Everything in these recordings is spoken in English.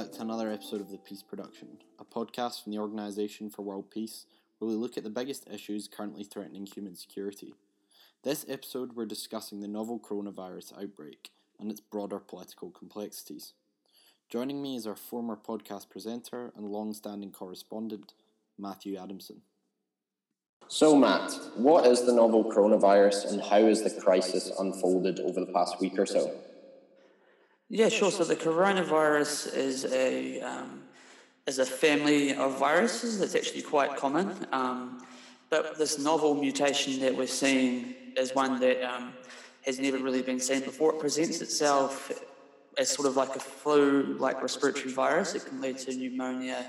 Uh, Back to another episode of The Peace Production, a podcast from the Organisation for World Peace, where we look at the biggest issues currently threatening human security. This episode, we're discussing the novel coronavirus outbreak and its broader political complexities. Joining me is our former podcast presenter and long standing correspondent, Matthew Adamson. So, Matt, what is the novel coronavirus and how has the crisis unfolded over the past week or so? Yeah, sure. So the coronavirus is a um, is a family of viruses that's actually quite common. Um, but this novel mutation that we're seeing is one that um, has never really been seen before. It presents itself as sort of like a flu-like respiratory virus. It can lead to pneumonia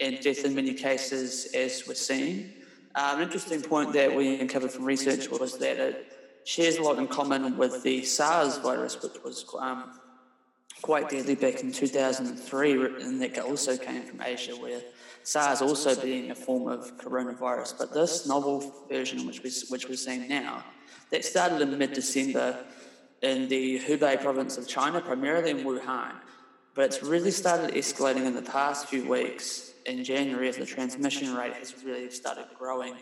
and death in many cases, as we're seeing. Um, an interesting point that we uncovered from research was that it shares a lot in common with the SARS virus, which was um, quite deadly back in 2003, and that also came from Asia, where SARS also being a form of coronavirus. But this novel version, which, we, which we're seeing now, that started in mid December in the Hubei province of China, primarily in Wuhan. But it's really started escalating in the past few weeks in January as the transmission rate has really started growing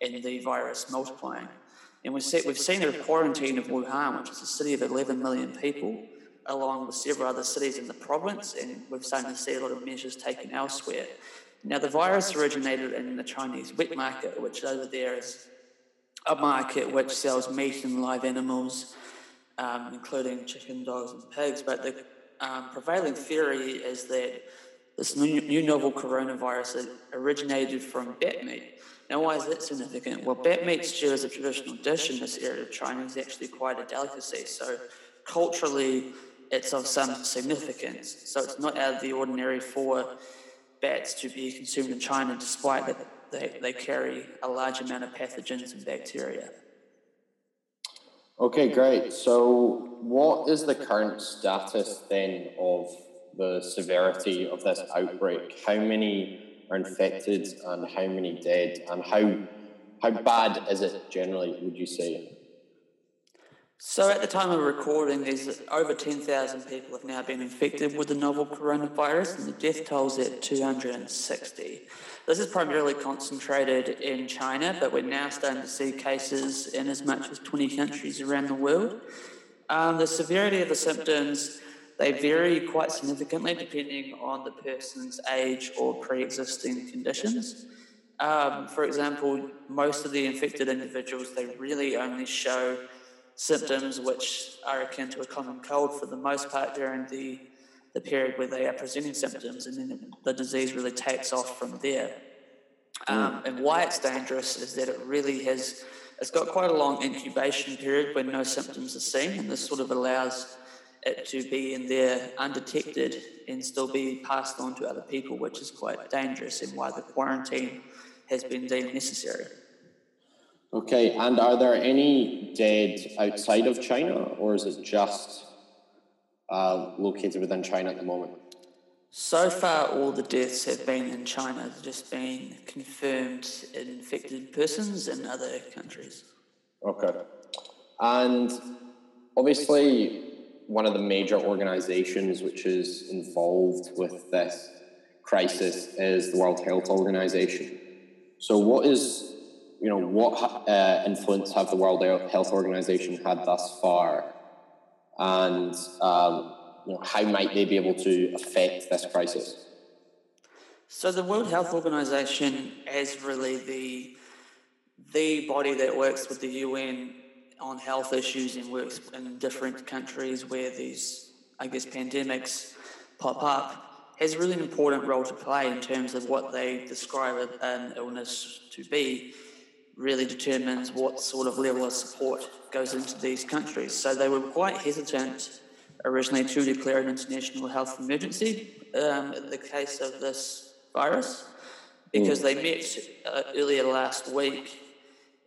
and the virus multiplying. And we've we've seen the quarantine of Wuhan, which is a city of 11 million people, along with several other cities in the province, and we've started to see a lot of measures taken elsewhere. Now, the virus originated in the Chinese wet market, which over there is a market which sells meat and live animals, um, including chicken, dogs, and pigs. But the um, prevailing theory is that this new, new novel coronavirus originated from bat meat. Now, why is that significant? Well, bat meat stew is a traditional dish in this area of China. It's actually quite a delicacy. So, culturally, it's of some significance. So, it's not out of the ordinary for bats to be consumed in China, despite that they, they carry a large amount of pathogens and bacteria. Okay, great. So, what is the current status then of the severity of this outbreak? How many are infected and how many dead? And how, how bad is it generally, would you say? So, at the time of recording, there's over 10,000 people have now been infected with the novel coronavirus, and the death toll is at 260. This is primarily concentrated in China, but we're now starting to see cases in as much as 20 countries around the world. Um, the severity of the symptoms they vary quite significantly depending on the person's age or pre-existing conditions. Um, for example, most of the infected individuals, they really only show symptoms which are akin to a common cold for the most part during the, the period where they are presenting symptoms, and then the disease really takes off from there. Um, and why it's dangerous is that it really has, it's got quite a long incubation period when no symptoms are seen, and this sort of allows it to be in there undetected and still be passed on to other people, which is quite dangerous and why the quarantine has been deemed necessary. Okay, and are there any dead outside of China, or is it just uh, located within China at the moment? So far, all the deaths have been in China, just been confirmed infected persons in other countries. Okay. And obviously, one of the major organizations which is involved with this crisis is the World Health Organization. So, what is, you know, what uh, influence have the World Health Organization had thus far, and um, you know, how might they be able to affect this crisis? So, the World Health Organization is really the the body that works with the UN on health issues and works in different countries where these, I guess, pandemics pop up, has really an important role to play in terms of what they describe an illness to be, really determines what sort of level of support goes into these countries. So they were quite hesitant originally to declare an international health emergency um, in the case of this virus because mm. they met uh, earlier last week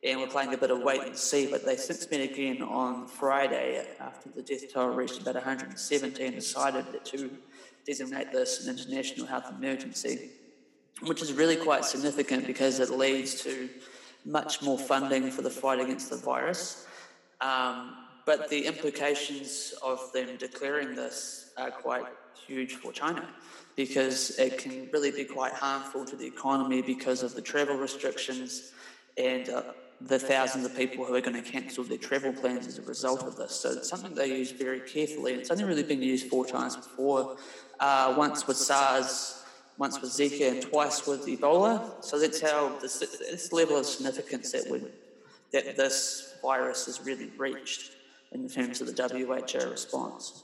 and we're playing a bit of wait and see. But they since met again on Friday after the death toll reached about 117 and decided to designate this an international health emergency, which is really quite significant because it leads to much more funding for the fight against the virus. Um, but the implications of them declaring this are quite huge for China because it can really be quite harmful to the economy because of the travel restrictions and uh, the thousands of people who are going to cancel their travel plans as a result of this. So it's something they use very carefully. It's only really been used four times before, uh, once with SARS, once with Zika, and twice with Ebola. So that's how this, this level of significance that would that this virus has really reached in terms of the WHO response.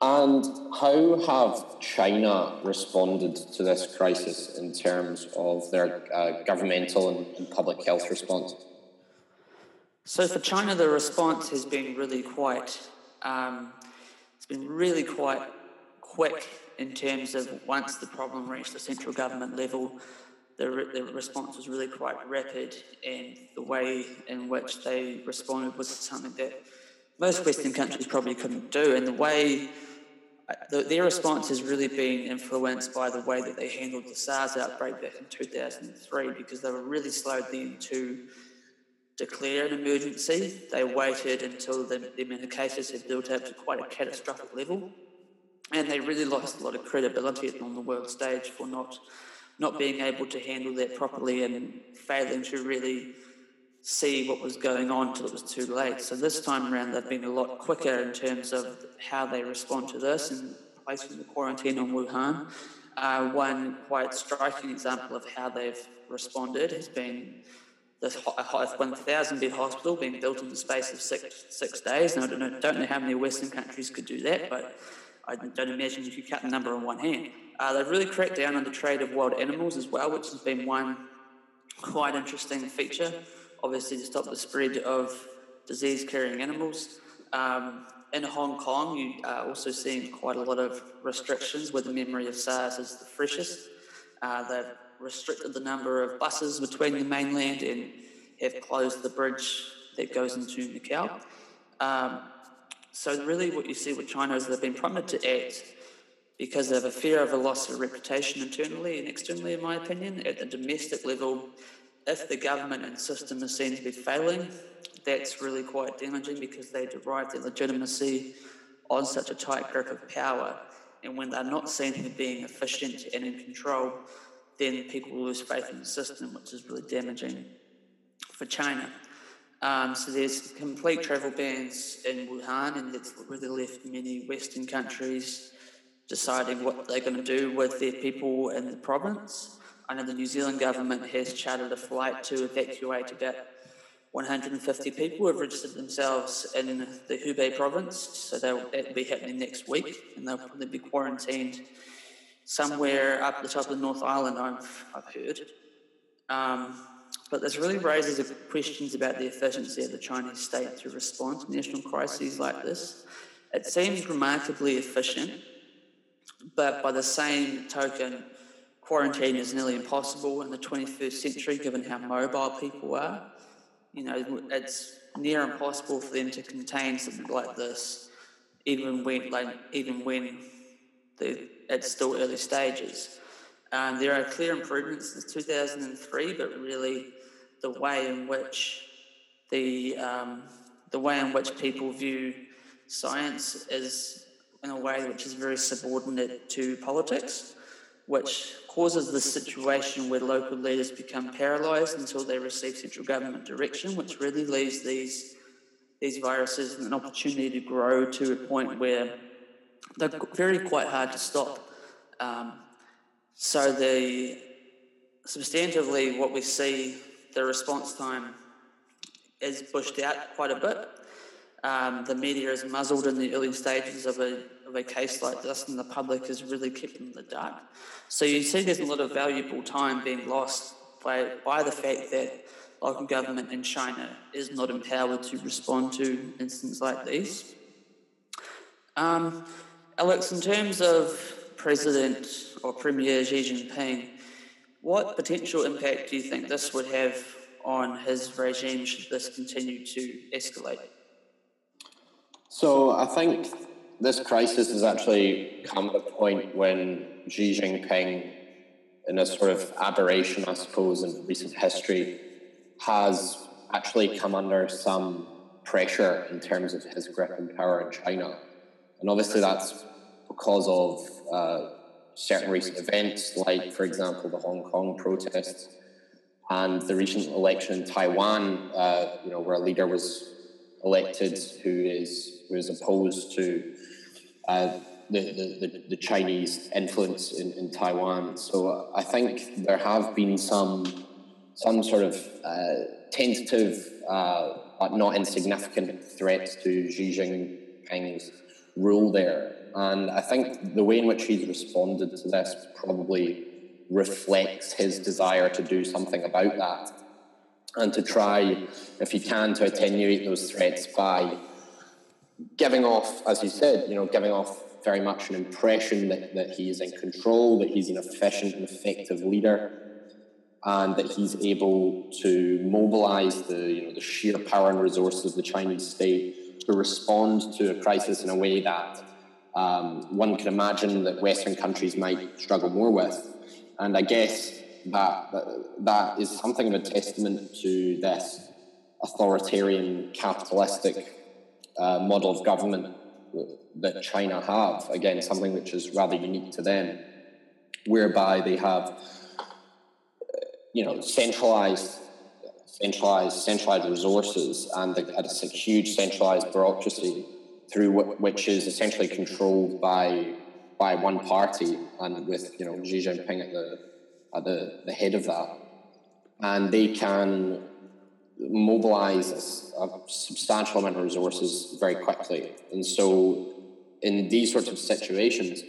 And how have China responded to this crisis in terms of their uh, governmental and, and, public health response? So for China, the response has been really quite. Um, it's been really quite quick in terms of once the problem reached the central government level, the, re- the response was really quite rapid, and the way in which they responded was something that most Western countries probably couldn't do. And the way uh, the, their response has really been influenced by the way that they handled the SARS outbreak back in 2003 because they were really slow then to declare an emergency. They waited until the, the amount of cases had built up to quite a catastrophic level. And they really lost a lot of credibility on the world stage for not not being able to handle that properly and failing to really see what was going on until it was too late. So this time around, they've been a lot quicker in terms of how they respond to this and placing the quarantine on Wuhan. Uh, one quite striking example of how they've responded has been this 1,000 bed hospital being built in the space of six, six days. And I don't know, don't know how many Western countries could do that, but I don't imagine you could cut the number on one hand. Uh, they've really cracked down on the trade of wild animals as well, which has been one quite interesting feature obviously to stop the spread of disease carrying animals. Um, in Hong Kong, you are also seeing quite a lot of restrictions where the memory of SARS is the freshest. Uh, they've restricted the number of buses between the mainland and have closed the bridge that goes into Macau. Um, so, really, what you see with China is they've been prompted to act because they have a fear of a loss of reputation internally and externally, in my opinion. At the domestic level, if the government and system is seen to be failing, that's really quite damaging because they derive their legitimacy on such a tight grip of power. And when they're not seen to be being efficient and in control, then people lose faith in the system, which is really damaging for China. Um, so there's complete travel bans in Wuhan, and that's really left many Western countries deciding what they're going to do with their people in the province. I know the New Zealand government has chartered a flight to evacuate about 150 people who have registered themselves in the Hubei province, so that'll, that'll be happening next week, and they'll probably be quarantined somewhere up the top of the North Island, I've, I've heard. Um, but this really raises questions about the efficiency of the Chinese state to respond to national crises like this. It seems remarkably efficient, but by the same token, quarantine is nearly impossible in the 21st century given how mobile people are. You know, it's near impossible for them to contain something like this, even when, like, even when it's still early stages. Um, there are clear improvements since 2003, but really the way in which the um, the way in which people view science is in a way which is very subordinate to politics which causes the situation where local leaders become paralysed until they receive central government direction, which really leaves these these viruses an opportunity to grow to a point where they're very quite hard to stop. Um, so the substantively, what we see, the response time is pushed out quite a bit. Um, the media is muzzled in the early stages of a of a case like this, and the public is really kept in the dark. So you see there's a lot of valuable time being lost by, by the fact that local government in China is not empowered to respond to incidents like these. Um, Alex, in terms of President or Premier Xi Jinping, what potential impact do you think this would have on his regime should this continue to escalate? So I think this crisis has actually come at a point when Xi Jinping, in a sort of aberration, I suppose, in recent history, has actually come under some pressure in terms of his grip and power in China. And obviously, that's because of uh, certain recent events, like, for example, the Hong Kong protests and the recent election in Taiwan, uh, you know, where a leader was elected who is who is opposed to uh, the, the, the, Chinese influence in, in Taiwan. So I think there have been some some sort of uh, tentative, uh, but not insignificant threats to Xi Jinping's rule there. And I think the way in which he's responded to this probably reflects his desire to do something about that and to try, if he can, to attenuate those threats by giving off, as you said, you know, giving off very much an impression that, that he is in control, that he's an efficient and effective leader, and that he's able to mobilize the, you know, the sheer power and resources of the Chinese state to respond to a crisis in a way that um, one can imagine that Western countries might struggle more with. And I guess that, that, that is something of a testament to this authoritarian capitalistic uh, model of government that China have. Again, something which is rather unique to them, whereby they have, you know, centralized, centralized, centralized resources and a huge centralized bureaucracy through what, which is essentially controlled by by one party and with you know Xi Jinping at the at the, the head of that, and they can mobilize a substantial amount of resources very quickly. And so, in these sorts of situations,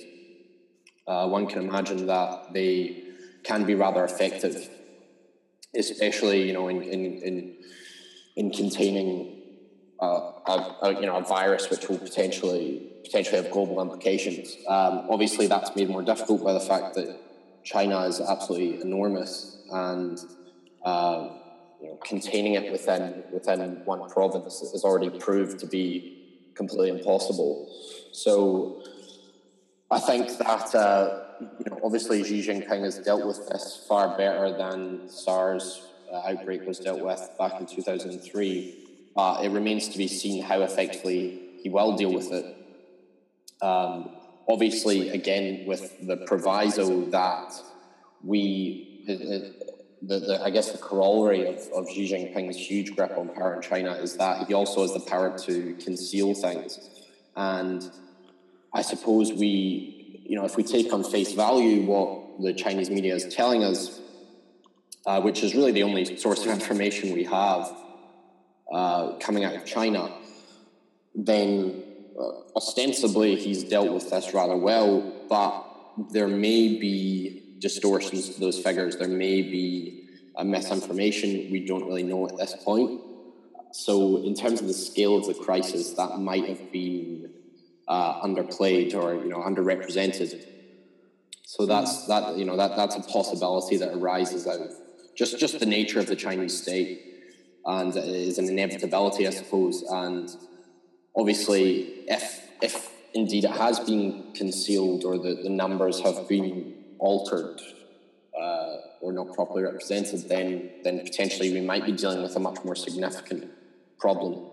uh, one can imagine that they can be rather effective, especially you know in in in, in containing a, a, you know a virus which will potentially potentially have global implications. Um, obviously, that's made more difficult by the fact that China is absolutely enormous and. Uh, you know, containing it within within one province has already proved to be completely impossible. So I think that uh, you know, obviously Xi Jinping has dealt with this far better than SARS uh, outbreak was dealt with back in 2003. Uh, it remains to be seen how effectively he will deal with it. Um, obviously, again, with the proviso that we, the, the, I guess the corollary of, of Xi Jinping's huge grip on power in China is that he also has the power to conceal things. And I suppose we, you know, if we take on face value what the Chinese media is telling us, uh, which is really the only source of information we have uh, coming out of China, then uh, ostensibly he's dealt with this rather well, but there may be distortions to those figures. There may be a misinformation. We don't really know at this point. So, in terms of the scale of the crisis, that might have been uh, underplayed or you know underrepresented. So that's that you know that that's a possibility that arises out of just just the nature of the Chinese state, and it is an inevitability, I suppose. And obviously, if if indeed it has been concealed or the, the numbers have been altered uh, or not properly represented, then then potentially we might be dealing with a much more significant problem.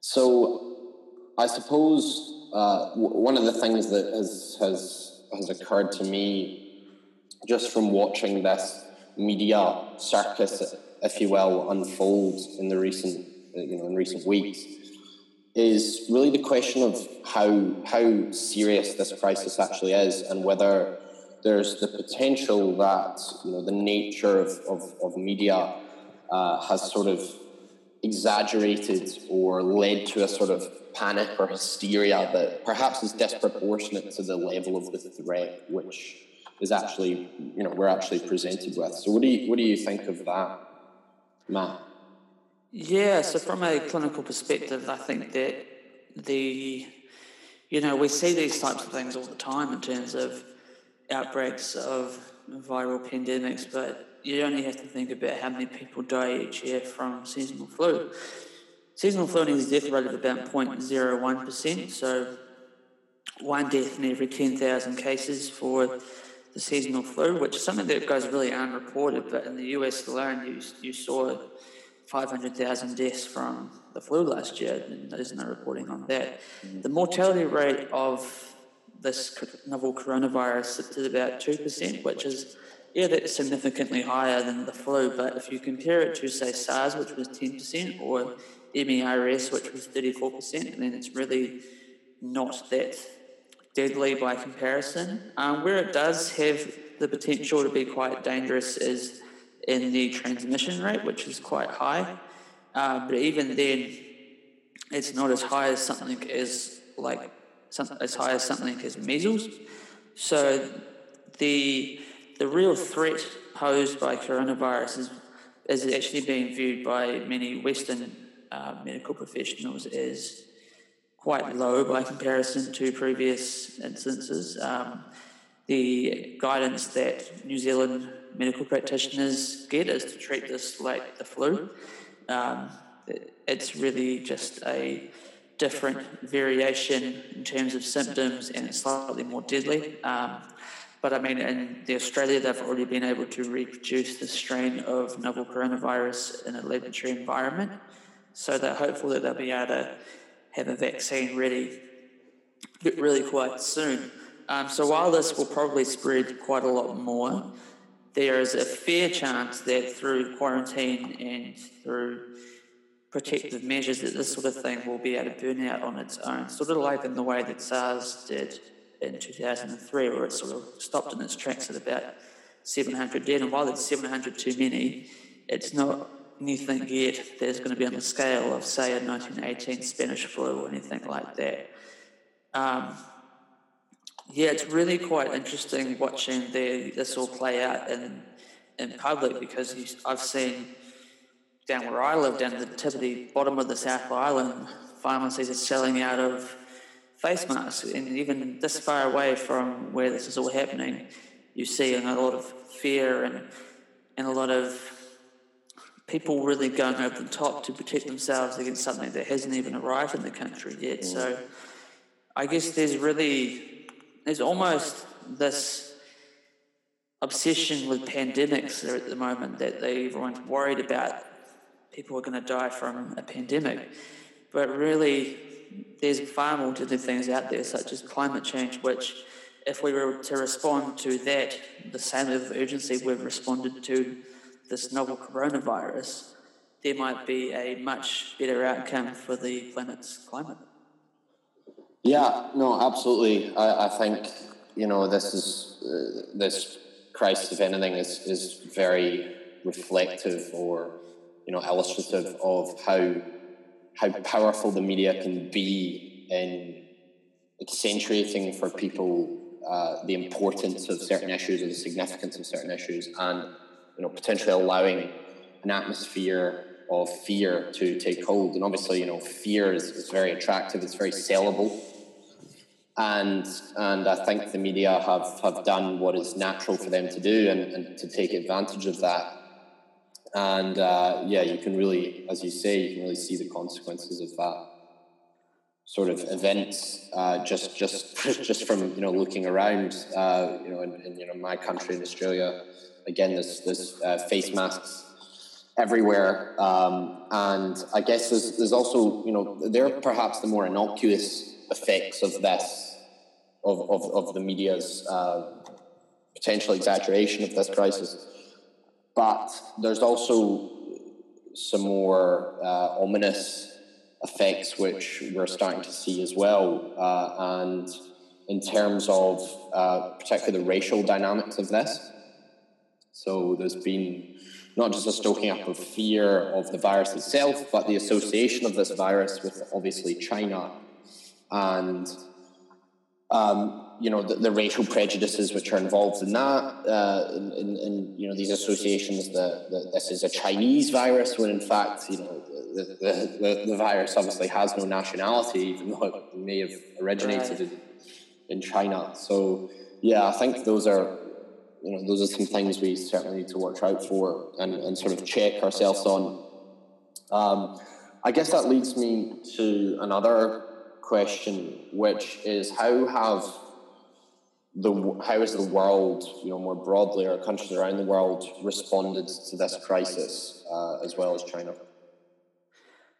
So, I suppose uh, w- one of the things that has has has occurred to me just from watching this media circus, if you will, unfold in the recent you know in recent weeks is really the question of how how serious this crisis actually is and whether there's the potential that you know the nature of, of, of media uh, has sort of exaggerated or led to a sort of panic or hysteria that perhaps is disproportionate to the level of the threat which is actually you know we're actually presented with. So what do you what do you think of that, Matt? Yeah, so from a clinical perspective, I think that the you know we see these types of things all the time in terms of outbreaks of viral pandemics, but you only have to think about how many people die each year from seasonal flu. Seasonal flu has a death rate of about 0.01%, so one death in every 10,000 cases for the seasonal flu, which is something that goes really unreported, but in the US alone, you, you saw 500,000 deaths from the flu last year, and there's no reporting on that. The mortality rate of this novel coronavirus at about 2%, which is, yeah, that's significantly higher than the flu. But if you compare it to, say, SARS, which was 10%, or MERS, which was 34%, then it's really not that deadly by comparison. Um, where it does have the potential to be quite dangerous is in the transmission rate, which is quite high. Uh, but even then, it's not as high as something as like some, as high as something as measles. So the the real threat posed by coronavirus is, is actually being viewed by many Western uh, medical professionals as quite low by comparison to previous instances. Um, the guidance that New Zealand medical practitioners get is to treat this like the flu. Um, it's really just a different variation in terms of symptoms and it's slightly more deadly. Um, but I mean, in the Australia, they've already been able to reproduce the strain of novel coronavirus in a laboratory environment. So they're hopeful that they'll be able to have a vaccine ready really quite soon. Um, so while this will probably spread quite a lot more, there is a fair chance that through quarantine and through protective measures that this sort of thing will be able to burn out on its own, sort of like in the way that SARS did in 2003, where it sort of stopped in its tracks at about 700 dead. And while it's 700 too many, it's not anything yet that's going to be on the scale of, say, a 1918 Spanish flu or anything like that. Um, yeah, it's really quite interesting watching the, this all play out in, in public because you, I've seen down where I live, down the bottom of the South Island, pharmacies are selling out of face masks. And even this far away from where this is all happening, you see a lot of fear and, and a lot of people really going over the top to protect themselves against something that hasn't even arrived in the country yet. So I guess there's really, there's almost this obsession with pandemics at the moment that they, everyone's worried about people are going to die from a pandemic. But really, there's far more to the things out there, such as climate change, which, if we were to respond to that, the same level of urgency we've responded to this novel coronavirus, there might be a much better outcome for the planet's climate. Yeah, no, absolutely. I, I think you know this is uh, this crisis, if anything, is is very reflective or you know illustrative of how how powerful the media can be in accentuating for people uh, the importance of certain issues or the significance of certain issues, and you know potentially allowing an atmosphere of fear to take hold. And obviously, you know, fear is, is very attractive. It's very sellable and and I think the media have have done what is natural for them to do and, and to take advantage of that. And uh, yeah, you can really, as you say, you can really see the consequences of that sort of events uh, just just just from you know looking around. Uh, you know, in, in, you know my country in Australia, again, there's there's uh, face masks everywhere, um, and I guess there's there's also you know there are perhaps the more innocuous effects of this, of, of, of the media's uh, potential exaggeration of this crisis. But there's also some more uh, ominous effects which we're starting to see as well. Uh, and in terms of uh, particularly the racial dynamics of this, so there's been not just a stoking up of fear of the virus itself, but the association of this virus with obviously China and um, you know the, the, racial prejudices which are involved in that, uh, in, in, in, you know these associations that, that, this is a Chinese virus, when in fact you know the, the, the, virus obviously has no nationality, even though it may have originated in, in China. So yeah, I think those are you know those are some things we certainly need to watch out for and, and sort of check ourselves on. Um, I guess that leads me to another question, which is how have the how has the world, you know, more broadly, or countries around the world responded to this crisis, uh, as well as China?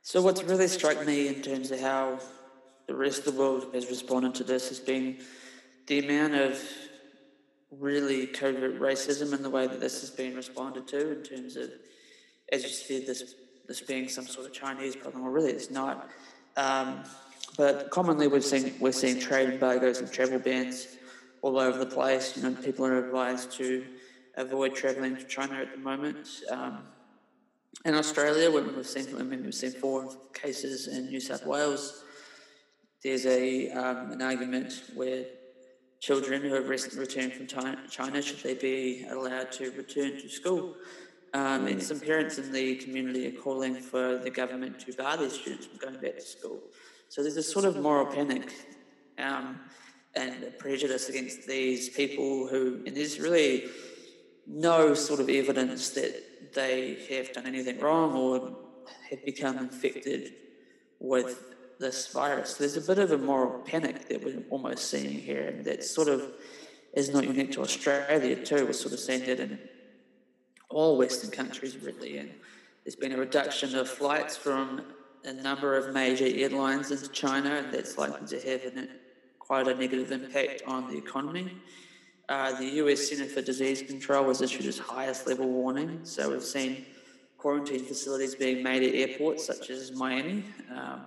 So, what's really struck me in terms of how the rest of the world has responded to this has been the amount of really covert racism in the way that this has been responded to, in terms of, as you said, this this being some sort of Chinese problem. Well, really, it's not. Um, but commonly, we've seen we're seeing trade embargoes and travel bans all over the place. You know, people are advised to avoid travelling to China at the moment. Um, in Australia, we've seen, I mean, we've seen four cases in New South Wales. There's a um, an argument where children who have recently returned from China should they be allowed to return to school? Um, and some parents in the community are calling for the government to bar their students from going back to school. So there's a sort of moral panic um, and prejudice against these people who, and there's really no sort of evidence that they have done anything wrong or have become infected with this virus. There's a bit of a moral panic that we're almost seeing here, and that sort of is not unique to Australia too. We're sort of seeing that in all Western countries, really. And there's been a reduction of flights from a number of major airlines into China, and that's likely to have an, quite a negative impact on the economy. Uh, the US Center for Disease Control has issued its highest level warning. So we've seen quarantine facilities being made at airports such as Miami. Um,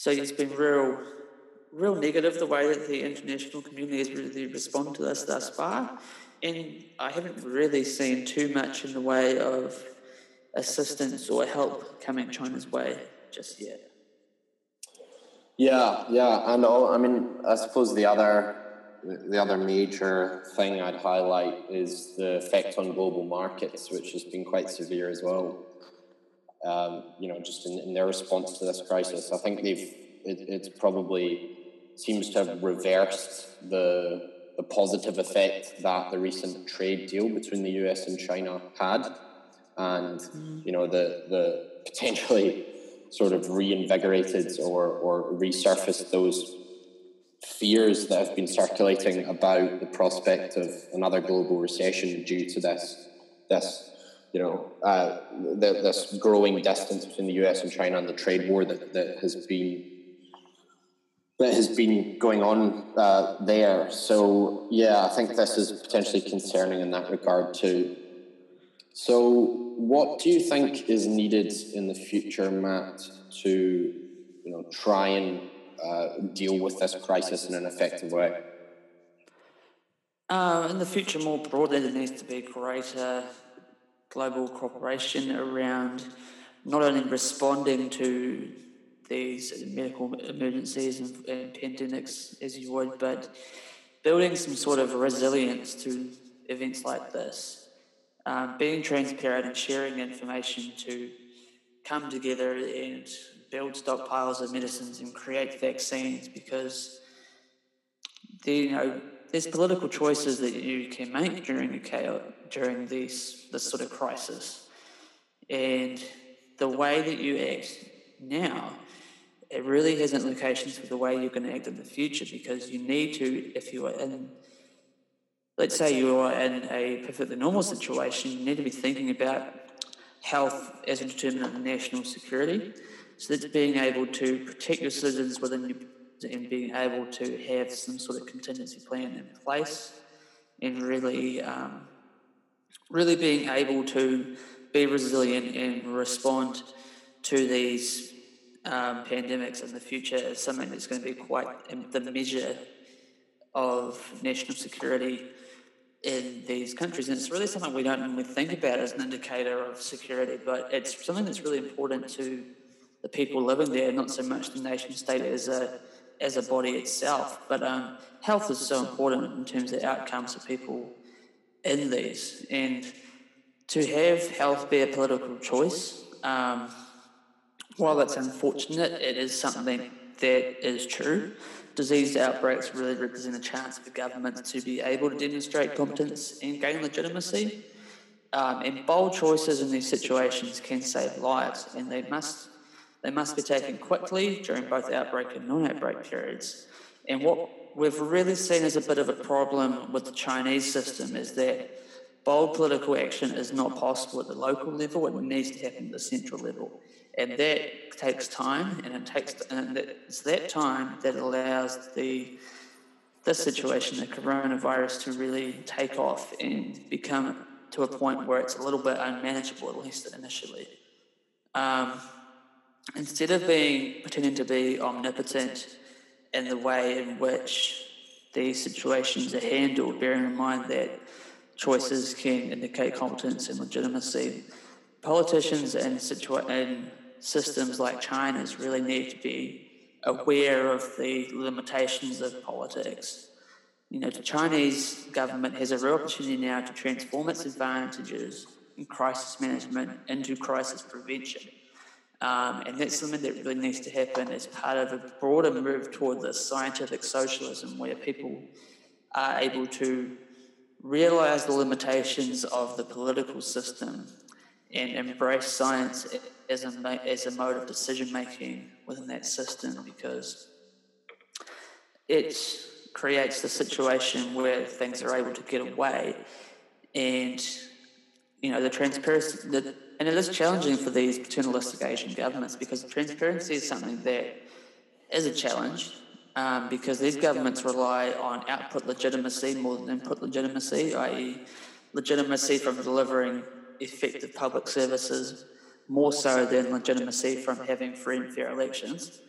so it's been real, real negative the way that the international community has really responded to this thus far. And I haven't really seen too much in the way of assistance or help coming China's way just yet. Yeah, yeah, and all, I mean, I suppose the other the other major thing I'd highlight is the effect on global markets, which has been quite severe as well. Um, you know, just in, in, their response to this crisis, I think they've it, it's probably seems to have reversed the the positive effect that the recent trade deal between the US and China had, and mm. you know the the potentially sort of reinvigorated or or resurfaced those fears that have been circulating about the prospect of another global recession due to this this you know uh, the, this growing distance between the US and China and the trade war that, that has been that has been going on uh, there. So yeah, I think this is potentially concerning in that regard too. So what do you think is needed in the future, Matt, to you know try and uh, deal with this crisis in an effective way? Uh, in the future, more broadly, there needs to be greater global cooperation around not only responding to these medical emergencies and, and pandemics as you would, but building some sort of resilience to events like this. Um, being transparent and sharing information to come together and build stockpiles of medicines and create vaccines because you know there's political choices that you can make during a chaos, during this this sort of crisis, and the way that you act now it really has implications for the way you're going to act in the future because you need to, if you are in, let's say you are in a perfectly normal situation, you need to be thinking about health as a determinant of national security. So that's being able to protect your citizens within your and being able to have some sort of contingency plan in place and really um, really being able to be resilient and respond to these um, pandemics in the future is something that's going to be quite the measure of national security in these countries. And it's really something we don't normally think about as an indicator of security, but it's something that's really important to the people living there, not so much the nation state as a as a body itself. But um, health is so important in terms of outcomes of people in these. And to have health be a political choice um, while that's unfortunate, it is something that is true. Disease outbreaks really represent a chance for governments to be able to demonstrate competence and gain legitimacy. Um, and bold choices in these situations can save lives, and they must they must be taken quickly during both outbreak and non-outbreak periods. And what we've really seen as a bit of a problem with the Chinese system is that bold political action is not possible at the local level, it needs to happen at the central level. And that takes time, and it takes and it's that time that allows the this situation, the coronavirus, to really take off and become to a point where it's a little bit unmanageable, at least initially. Um, instead of being pretending to be omnipotent in the way in which these situations are handled, bearing in mind that choices can indicate competence and legitimacy, politicians and, situa- systems like China's really need to be aware of the limitations of politics. You know, the Chinese government has a real opportunity now to transform its advantages in crisis management into crisis prevention. Um, and that's something that really needs to happen as part of a broader move toward this scientific socialism where people are able to realize the limitations of the political system and embrace science as a, as a mode of decision making within that system because it creates the situation where things are able to get away and you know the transparency the, and it is challenging for these paternalistic Asian governments because transparency is something that is a challenge um, because these governments rely on output legitimacy more than input legitimacy, i.e., legitimacy from delivering effective public services more so than legitimacy from having free and fair elections.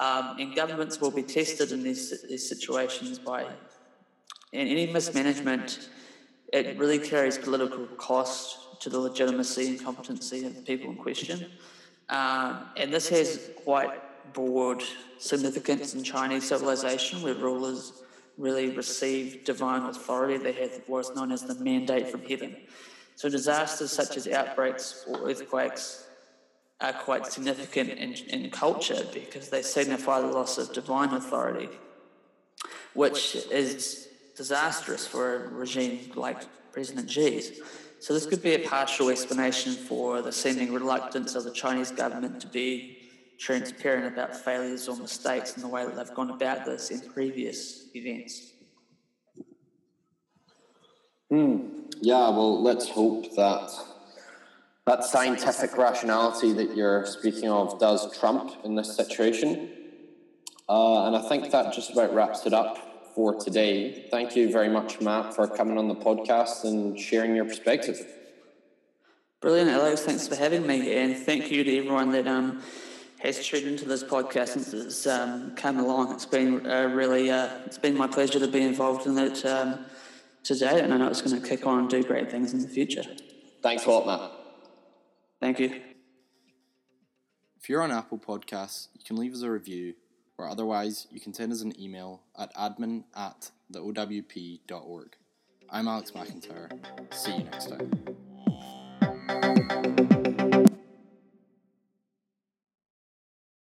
Um, and governments will be tested in these, these situations by, and any mismanagement, it really carries political cost to the legitimacy and competency of the people in question. Um, and this has quite broad significance in Chinese civilization, where rulers really receive divine authority. They have what's known as the mandate from heaven. So disasters such as outbreaks or earthquakes are quite significant in, in culture because they signify the loss of divine authority, which is disastrous for a regime like President Xi's. So this could be a partial explanation for the seeming reluctance of the Chinese government to be transparent about failures or mistakes in the way that they've gone about this in previous events. Hmm. Yeah, well, let's hope that that scientific rationality that you're speaking of does trump in this situation. Uh, and I think that just about wraps it up for today. Thank you very much, Matt, for coming on the podcast and sharing your perspective. Brilliant, Alex. Thanks for having me. And thank you to everyone that um, has tuned into this podcast since it's um, come along. It's been uh, really, uh, it's been my pleasure to be involved in it um, today. And I know it's going to kick on and do great things in the future. Thanks a lot, Matt. Thank you. If you're on Apple Podcasts, you can leave us a review, or otherwise, you can send us an email at admin at theowp.org. I'm Alex McIntyre. See you next time.